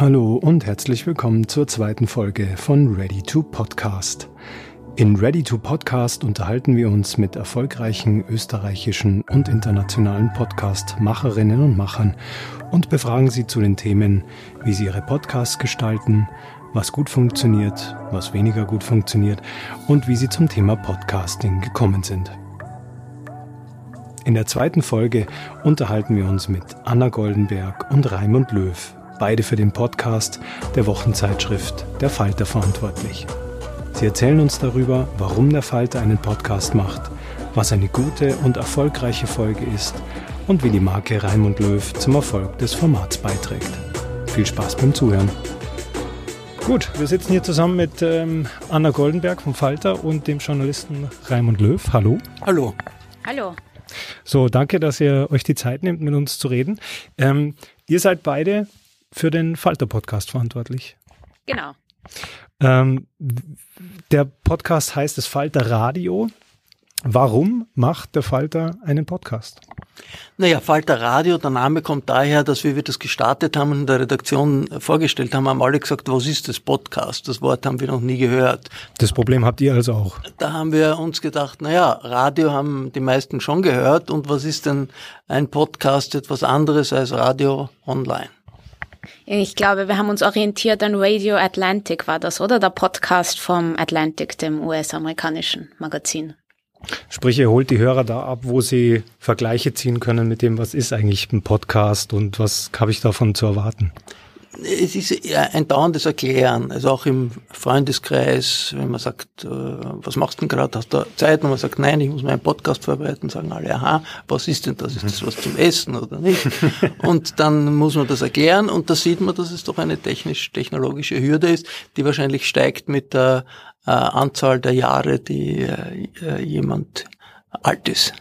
Hallo und herzlich willkommen zur zweiten Folge von Ready to Podcast. In Ready to Podcast unterhalten wir uns mit erfolgreichen österreichischen und internationalen Podcast-Macherinnen und Machern und befragen sie zu den Themen, wie sie ihre Podcasts gestalten, was gut funktioniert, was weniger gut funktioniert und wie sie zum Thema Podcasting gekommen sind. In der zweiten Folge unterhalten wir uns mit Anna Goldenberg und Raimund Löw, beide für den Podcast der Wochenzeitschrift Der Falter verantwortlich. Sie erzählen uns darüber, warum der Falter einen Podcast macht, was eine gute und erfolgreiche Folge ist und wie die Marke Raimund Löw zum Erfolg des Formats beiträgt. Viel Spaß beim Zuhören. Gut, wir sitzen hier zusammen mit ähm, Anna Goldenberg vom Falter und dem Journalisten Raimund Löw. Hallo. Hallo. Hallo. So, danke, dass ihr euch die Zeit nehmt, mit uns zu reden. Ähm, ihr seid beide für den Falter-Podcast verantwortlich. Genau. Ähm, der Podcast heißt das Falter Radio. Warum macht der Falter einen Podcast? Naja, Falter Radio, der Name kommt daher, dass wir, wir das gestartet haben und in der Redaktion vorgestellt haben, haben alle gesagt, was ist das Podcast? Das Wort haben wir noch nie gehört. Das Problem habt ihr also auch. Da haben wir uns gedacht, naja, Radio haben die meisten schon gehört und was ist denn ein Podcast etwas anderes als Radio online? Ich glaube, wir haben uns orientiert an Radio Atlantic, war das, oder? Der Podcast vom Atlantic, dem US-amerikanischen Magazin. Sprich, ihr holt die Hörer da ab, wo sie Vergleiche ziehen können mit dem, was ist eigentlich ein Podcast und was habe ich davon zu erwarten es ist ein dauerndes Erklären, also auch im Freundeskreis, wenn man sagt, äh, was machst du denn gerade, hast du Zeit? Und man sagt, nein, ich muss meinen Podcast vorbereiten, sagen alle, aha, was ist denn das? Ist das was zum Essen oder nicht? und dann muss man das erklären und da sieht man, dass es doch eine technisch-technologische Hürde ist, die wahrscheinlich steigt mit der äh, Anzahl der Jahre, die äh, jemand alt ist.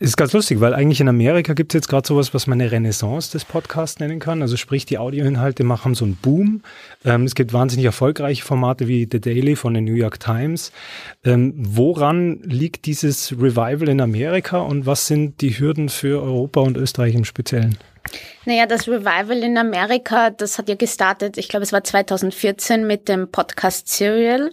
Ist ganz lustig, weil eigentlich in Amerika gibt es jetzt gerade sowas, was man eine Renaissance des Podcasts nennen kann. Also sprich, die Audioinhalte machen so einen Boom. Ähm, es gibt wahnsinnig erfolgreiche Formate wie The Daily von den New York Times. Ähm, woran liegt dieses Revival in Amerika und was sind die Hürden für Europa und Österreich im Speziellen? Naja, das Revival in Amerika, das hat ja gestartet, ich glaube, es war 2014 mit dem Podcast Serial,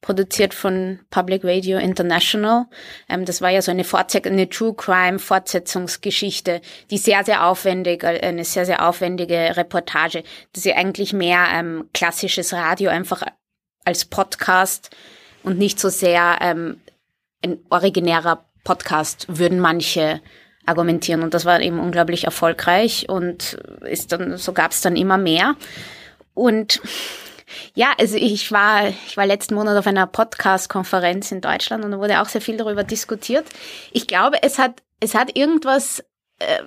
produziert von Public Radio International. Ähm, das war ja so eine, eine True Crime Fortsetzungsgeschichte, die sehr, sehr aufwendig, äh, eine sehr, sehr aufwendige Reportage, das ist ja eigentlich mehr ähm, klassisches Radio, einfach als Podcast und nicht so sehr ähm, ein originärer Podcast, würden manche argumentieren. Und das war eben unglaublich erfolgreich und ist dann, so gab es dann immer mehr. Und ja, also ich war, ich war letzten Monat auf einer Podcast-Konferenz in Deutschland und da wurde auch sehr viel darüber diskutiert. Ich glaube, es hat, es hat irgendwas äh,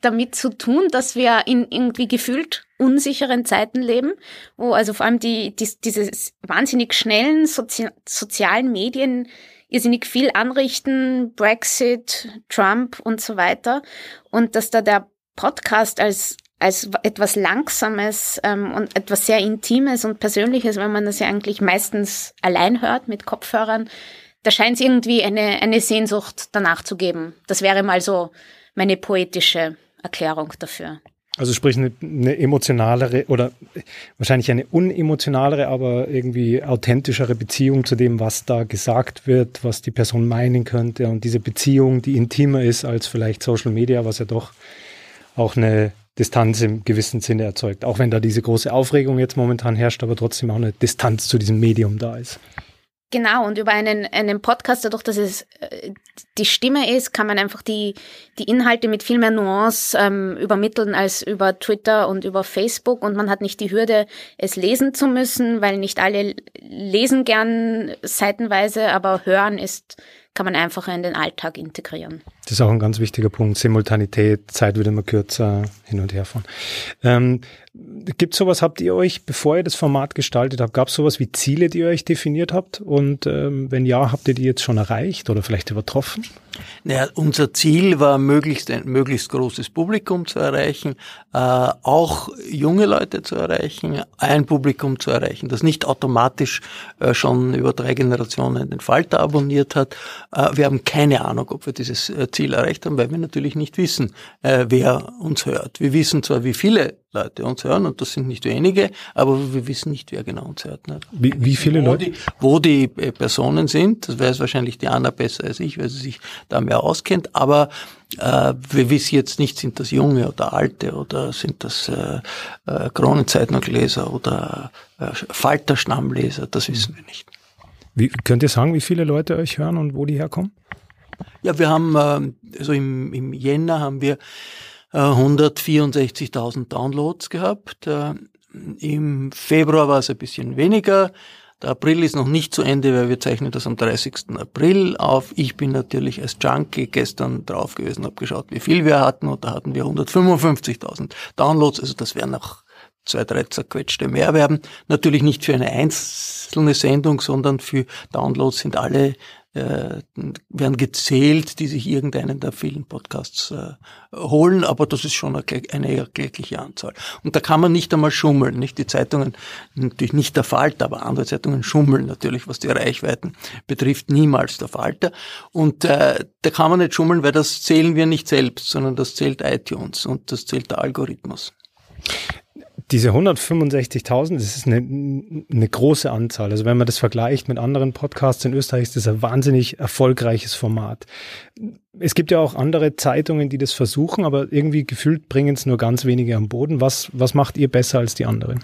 damit zu tun, dass wir in irgendwie gefühlt unsicheren Zeiten leben, wo also vor allem die, die diese wahnsinnig schnellen Sozi sozialen Medien irrsinnig viel anrichten, Brexit, Trump und so weiter. Und dass da der Podcast als als etwas Langsames ähm, und etwas sehr Intimes und Persönliches, wenn man das ja eigentlich meistens allein hört mit Kopfhörern, da scheint es irgendwie eine, eine Sehnsucht danach zu geben. Das wäre mal so meine poetische Erklärung dafür. Also sprich eine, eine, emotionalere oder wahrscheinlich eine unemotionalere, aber irgendwie authentischere Beziehung zu dem, was da gesagt wird, was die Person meinen könnte und diese Beziehung, die intimer ist als vielleicht Social Media, was ja doch auch eine Distanz im gewissen Sinne erzeugt. Auch wenn da diese große Aufregung jetzt momentan herrscht, aber trotzdem auch eine Distanz zu diesem Medium da ist. Genau, und über einen, einen Podcast, dadurch, dass es äh, die Stimme ist, kann man einfach die, die Inhalte mit viel mehr Nuance ähm, übermitteln als über Twitter und über Facebook. Und man hat nicht die Hürde, es lesen zu müssen, weil nicht alle lesen gern seitenweise, aber hören ist kann man einfacher in den Alltag integrieren. Das ist auch ein ganz wichtiger Punkt. Simultanität, Zeit wird immer kürzer, hin und her fahren. Ähm, Gibt sowas, habt ihr euch, bevor ihr das Format gestaltet habt, gab es sowas wie Ziele, die ihr euch definiert habt? Und ähm, wenn ja, habt ihr die jetzt schon erreicht oder vielleicht übertroffen? Naja, unser Ziel war, möglichst ein möglichst großes Publikum zu erreichen, äh, auch junge Leute zu erreichen, ein Publikum zu erreichen, das nicht automatisch äh, schon über drei Generationen den Falter abonniert hat. Äh, wir haben keine Ahnung, ob wir dieses äh, Ziel erreicht haben, weil wir natürlich nicht wissen, äh, wer uns hört. Wir wissen zwar, wie viele Leute uns hören, und das sind nicht wenige, aber wir wissen nicht, wer genau uns hört. Nicht? Wie, wie viele wo Leute? Die, wo die äh, Personen sind, das weiß wahrscheinlich die Anna besser als ich, weil sie sich da mehr auskennt, aber äh, wir wissen jetzt nicht, sind das Junge oder Alte oder sind das äh, äh, Kronenzeitungleser oder äh, Falterstammleser, das wissen wir nicht. Wie, könnt ihr sagen, wie viele Leute euch hören und wo die herkommen? Ja, wir haben, äh, also im, im Jänner haben wir äh, 164.000 Downloads gehabt. Äh, Im Februar war es ein bisschen weniger. Der April ist noch nicht zu Ende, weil wir zeichnen das am 30. April auf. Ich bin natürlich als Junkie gestern drauf gewesen, habe geschaut, wie viel wir hatten und da hatten wir 155.000 Downloads. Also das wären noch zwei, drei zerquetschte mehr werden. Natürlich nicht für eine einzelne Sendung, sondern für Downloads sind alle äh, werden gezählt, die sich irgendeinen der vielen Podcasts äh, holen, aber das ist schon eine, eine erklägliche Anzahl. Und da kann man nicht einmal schummeln, nicht die Zeitungen, natürlich nicht der Falter, aber andere Zeitungen schummeln natürlich, was die Reichweiten betrifft, niemals der Falter. Und äh, da kann man nicht schummeln, weil das zählen wir nicht selbst, sondern das zählt iTunes und das zählt der Algorithmus diese 165.000, das ist eine, eine große Anzahl. Also wenn man das vergleicht mit anderen Podcasts in Österreich, ist das ein wahnsinnig erfolgreiches Format. Es gibt ja auch andere Zeitungen, die das versuchen, aber irgendwie gefühlt bringen es nur ganz wenige am Boden. Was, was macht ihr besser als die anderen?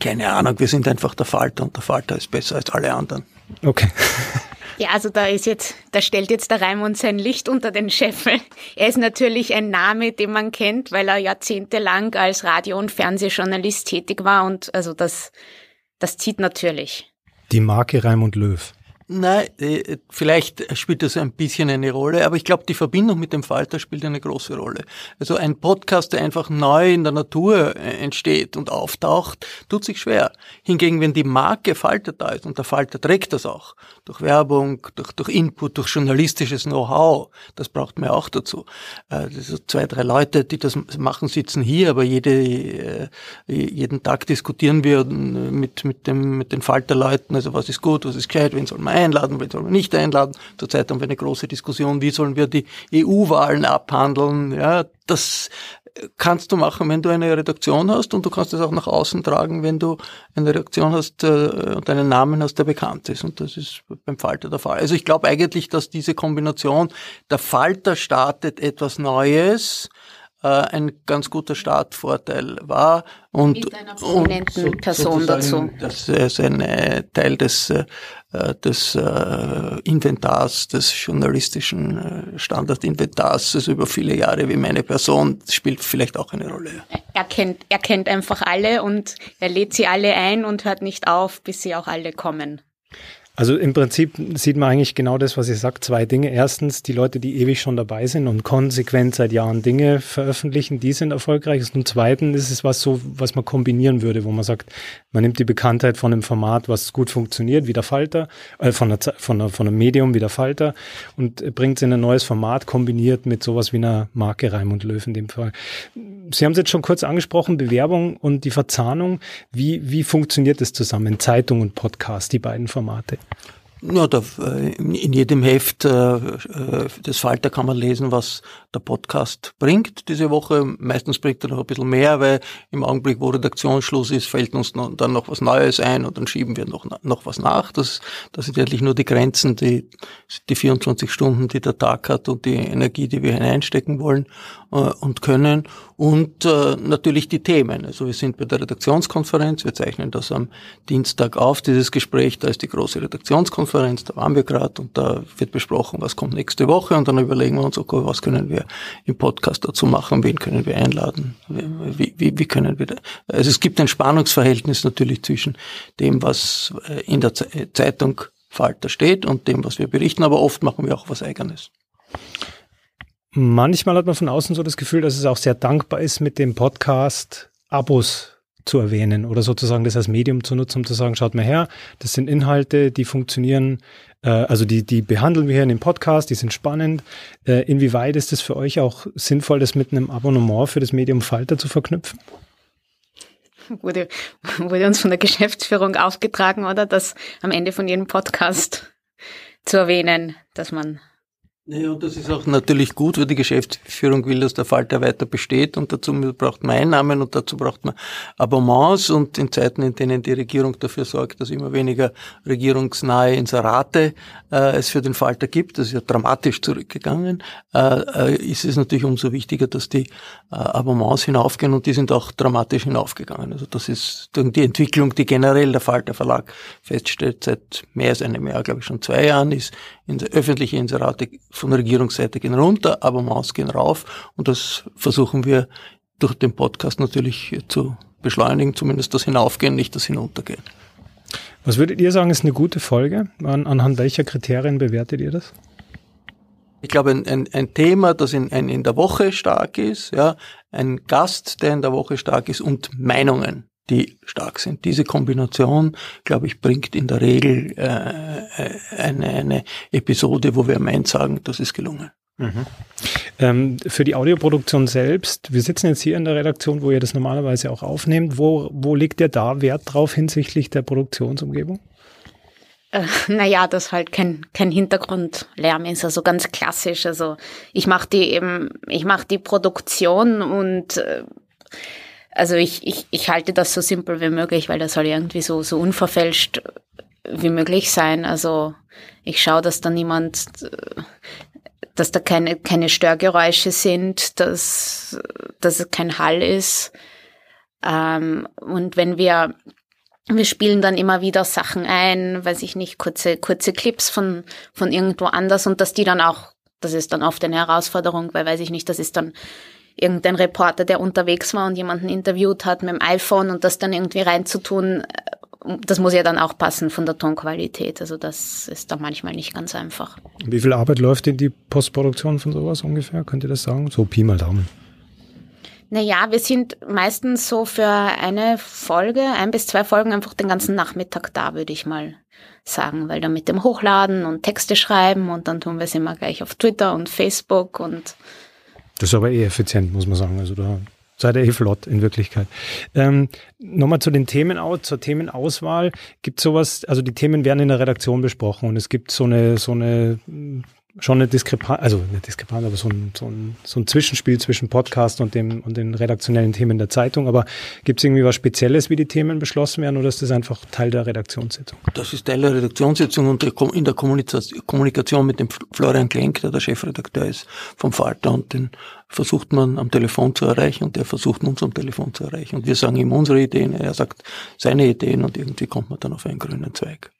Keine Ahnung, wir sind einfach der Falter und der Falter ist besser als alle anderen. Okay. Ja, also da ist jetzt, da stellt jetzt der Raimund sein Licht unter den Scheffel. Er ist natürlich ein Name, den man kennt, weil er jahrzehntelang als Radio- und Fernsehjournalist tätig war und also das, das zieht natürlich. Die Marke Raimund Löw. Nein, äh, vielleicht spielt das ein bisschen eine Rolle, aber ich glaube, die Verbindung mit dem Falter spielt eine große Rolle. Also ein Podcast, der einfach neu in der Natur äh, entsteht und auftaucht, tut sich schwer. Hingegen, wenn die Marke Falter da ist und der Falter trägt das auch, durch Werbung, durch, durch Input, durch journalistisches Know-how, das braucht man auch dazu. Äh, so zwei, drei Leute, die das machen, sitzen hier, aber jede, jeden Tag diskutieren wir mit, mit, dem, mit den Falterleuten, also was ist gut, was ist gescheit, wen soll man einladen, wen sollen wir nicht einladen. Zurzeit haben wir eine große Diskussion, wie sollen wir die EU-Wahlen abhandeln. Ja, das kannst du machen, wenn du eine Redaktion hast und du kannst es auch nach außen tragen, wenn du eine Redaktion hast äh, und einen Namen hast, der bekannt ist. Und das ist beim Falter der Fall. Also ich glaube eigentlich, dass diese Kombination, der Falter startet etwas Neues, äh, ein ganz guter Startvorteil war. Und, Mit einer prominenten und Person dazu. Das ist ein Teil des, äh, des äh, Inventars, des journalistischen Standardinventars, also über viele Jahre wie meine Person, spielt vielleicht auch eine Rolle. Er kennt, er kennt einfach alle und er lädt sie alle ein und hört nicht auf, bis sie auch alle kommen. Also im Prinzip sieht man eigentlich genau das, was ihr sagt. Zwei Dinge. Erstens, die Leute, die ewig schon dabei sind und konsequent seit Jahren Dinge veröffentlichen, die sind erfolgreich. Und zweitens ist es was so, was man kombinieren würde, wo man sagt, man nimmt die Bekanntheit von einem Format, was gut funktioniert, wie der Falter, äh, von, einer, von, einer, von einem Medium wie der Falter und bringt es in ein neues Format, kombiniert mit sowas wie einer Marke Raimund Löw in dem Fall. Sie haben es jetzt schon kurz angesprochen, Bewerbung und die Verzahnung. Wie, wie funktioniert das zusammen? Zeitung und Podcast, die beiden Formate? Ja, da, äh, in jedem Heft äh, äh, des Falter kann man lesen, was der Podcast bringt diese Woche. Meistens bringt er noch ein bisschen mehr, weil im Augenblick, wo Redaktionsschluss ist, fällt uns dann noch was Neues ein und dann schieben wir noch, noch was nach. Das, das sind eigentlich nur die Grenzen, die, die 24 Stunden, die der Tag hat und die Energie, die wir hineinstecken wollen äh, und können. Und äh, natürlich die Themen. Also wir sind bei der Redaktionskonferenz, wir zeichnen das am Dienstag auf, dieses Gespräch, da ist die große Redaktionskonferenz, da waren wir gerade und da wird besprochen, was kommt nächste Woche und dann überlegen wir uns, okay, was können wir im Podcast dazu machen, wen können wir einladen, wie, wie, wie können wir, da, also es gibt ein Spannungsverhältnis natürlich zwischen dem, was äh, in der Zeitung Falter steht und dem, was wir berichten, aber oft machen wir auch was Eigenes. Manchmal hat man von außen so das Gefühl, dass es auch sehr dankbar ist, mit dem Podcast Abos zu erwähnen oder sozusagen das als Medium zu nutzen, um zu sagen, schaut mal her, das sind Inhalte, die funktionieren, also die, die behandeln wir hier in dem Podcast, die sind spannend. Äh, inwieweit ist es für euch auch sinnvoll, das mit einem Abonnement für das Medium Falter zu verknüpfen? Wurde, wurde uns von der Geschäftsführung aufgetragen, oder? Das am Ende von jedem Podcast zu erwähnen, dass man Ja, und das ist auch natürlich gut, weil die Geschäftsführung will, dass der Falter weiter besteht und dazu braucht man Einnahmen und dazu braucht man Abonnements und in Zeiten, in denen die Regierung dafür sorgt, dass immer weniger regierungsnahe Inserate äh, es für den Falter gibt, das ist ja dramatisch zurückgegangen, äh, äh, ist es natürlich umso wichtiger, dass die äh, Abonnements hinaufgehen und die sind auch dramatisch hinaufgegangen. Also das ist die Entwicklung, die generell der Falter Verlag feststellt seit mehr als einem Jahr, glaube ich schon zwei Jahren, ist in öffentliche Inserate von Regierungsseite gehen runter, aber Maus gehen rauf. Und das versuchen wir durch den Podcast natürlich zu beschleunigen, zumindest das Hinaufgehen, nicht das Hinuntergehen. Was würdet ihr sagen, ist eine gute Folge? An, anhand welcher Kriterien bewertet ihr das? Ich glaube, ein, ein, ein Thema, das in, ein, in der Woche stark ist, ja, ein Gast, der in der Woche stark ist und Meinungen die stark sind. Diese Kombination, glaube ich, bringt in der Regel äh, eine, eine Episode, wo wir am Ende sagen, das ist gelungen. Mhm. Ähm, für die Audioproduktion selbst, wir sitzen jetzt hier in der Redaktion, wo ihr das normalerweise auch aufnehmt. Wo, wo legt ihr da Wert drauf hinsichtlich der Produktionsumgebung? Äh, naja, dass halt kein, kein Hintergrundlärm ist, also ganz klassisch. Also ich mache die eben, ich mache die Produktion und äh, also ich, ich, ich halte das so simpel wie möglich, weil das soll irgendwie so, so unverfälscht wie möglich sein. Also ich schaue, dass da niemand, dass da keine, keine Störgeräusche sind, dass, dass es kein Hall ist. Ähm, und wenn wir, wir spielen dann immer wieder Sachen ein, weiß ich nicht, kurze, kurze Clips von, von irgendwo anders und dass die dann auch, das ist dann oft eine Herausforderung, weil weiß ich nicht, das ist dann irgendein Reporter, der unterwegs war und jemanden interviewt hat mit dem iPhone und das dann irgendwie reinzutun, äh, das muss ja dann auch passen von der Tonqualität. Also das ist dann manchmal nicht ganz einfach. Wie viel Arbeit läuft in die Postproduktion von sowas ungefähr? Könnt ihr das sagen? So Pi mal Daumen. Naja, wir sind meistens so für eine Folge, ein bis zwei Folgen einfach den ganzen Nachmittag da, würde ich mal sagen, weil dann mit dem Hochladen und Texte schreiben und dann tun wir es immer gleich auf Twitter und Facebook und das ist aber eh effizient, muss man sagen. Also da seid ihr eh flott in Wirklichkeit. Ähm, Nochmal zu den Themen, zur Themenauswahl. Gibt sowas, also die Themen werden in der Redaktion besprochen und es gibt so eine, so eine schon eine Diskrepanz, also eine Diskrepanz, aber so ein, so, ein, so ein Zwischenspiel zwischen Podcast und, dem, und den redaktionellen Themen der Zeitung. Aber gibt es irgendwie was Spezielles, wie die Themen beschlossen werden oder ist das einfach Teil der Redaktionssitzung? Das ist Teil der Redaktionssitzung und in der Kommunikation mit dem Florian Klenk, der der Chefredakteur ist vom Falter und den versucht man am Telefon zu erreichen und der versucht uns am Telefon zu erreichen. Und wir sagen ihm unsere Ideen, er sagt seine Ideen und irgendwie kommt man dann auf einen grünen Zweig.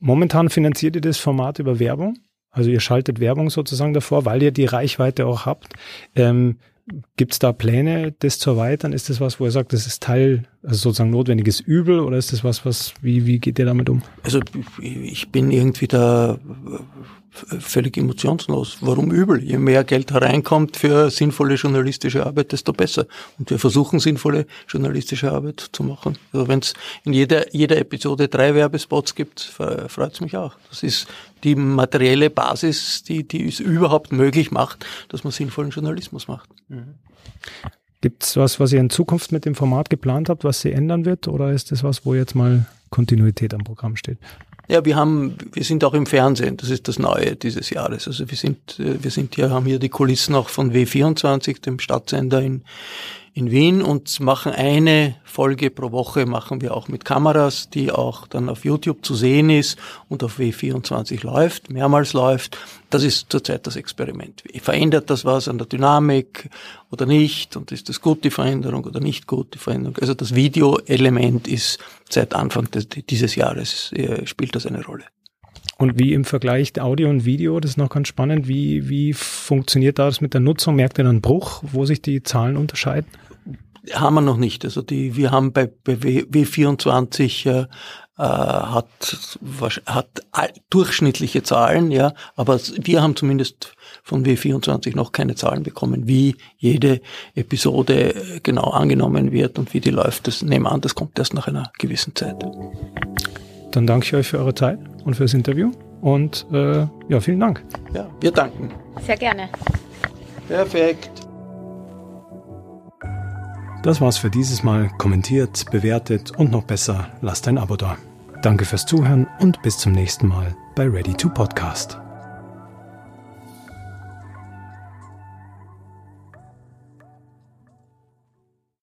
Momentan finanziert ihr das Format über Werbung? Also ihr schaltet Werbung sozusagen davor, weil ihr die Reichweite auch habt. Ähm, Gibt es da Pläne, das zu erweitern? Ist das was, wo ihr sagt, das ist Teil, also sozusagen notwendiges Übel oder ist das was, was, wie, wie geht ihr damit um? Also ich bin irgendwie da völlig emotionslos. Warum übel? Je mehr Geld hereinkommt für sinnvolle journalistische Arbeit, desto besser. Und wir versuchen sinnvolle journalistische Arbeit zu machen. Also wenn es in jeder, jeder Episode drei Werbespots gibt, freut es mich auch. Das ist die materielle Basis, die, die es überhaupt möglich macht, dass man sinnvollen Journalismus macht. Mhm. Gibt es was, was ihr in Zukunft mit dem Format geplant habt, was sie ändern wird? Oder ist das was, wo jetzt mal Kontinuität am Programm steht? Ja, wir haben, wir sind auch im Fernsehen. Das ist das Neue dieses Jahres. Also wir sind, äh, wir sind hier, haben hier die Kulissen auch von W24, dem Stadtsender in, in Wien und machen eine Folge pro Woche machen wir auch mit Kameras, die auch dann auf YouTube zu sehen ist und auf W24 läuft, mehrmals läuft. Das ist zurzeit das Experiment. Verändert das was an der Dynamik oder nicht? Und ist das gut, die Veränderung oder nicht gut, die Veränderung? Also das Videoelement ist seit Anfang des, dieses Jahres, äh, spielt das eine Rolle. Und wie im Vergleich Audio und Video, das ist noch ganz spannend, wie, wie funktioniert das mit der Nutzung? Merkt ihr einen Bruch, wo sich die Zahlen unterscheiden? haben wir noch nicht. Also die, wir haben bei, bei W24 äh, äh hat, hat durchschnittliche Zahlen, ja, aber wir haben zumindest von W24 noch keine Zahlen bekommen, wie jede Episode äh, genau angenommen wird und wie die läuft. Das nehmen wir an, das kommt erst nach einer gewissen Zeit. Dann danke ich euch für eure Zeit und fürs Interview und äh, ja, vielen Dank. Ja, wir danken. Sehr gerne. Perfekt. Das war's für dieses Mal. Kommentiert, bewertet und noch besser, lasst ein Abo da. Danke fürs Zuhören und bis zum nächsten Mal bei Ready to Podcast.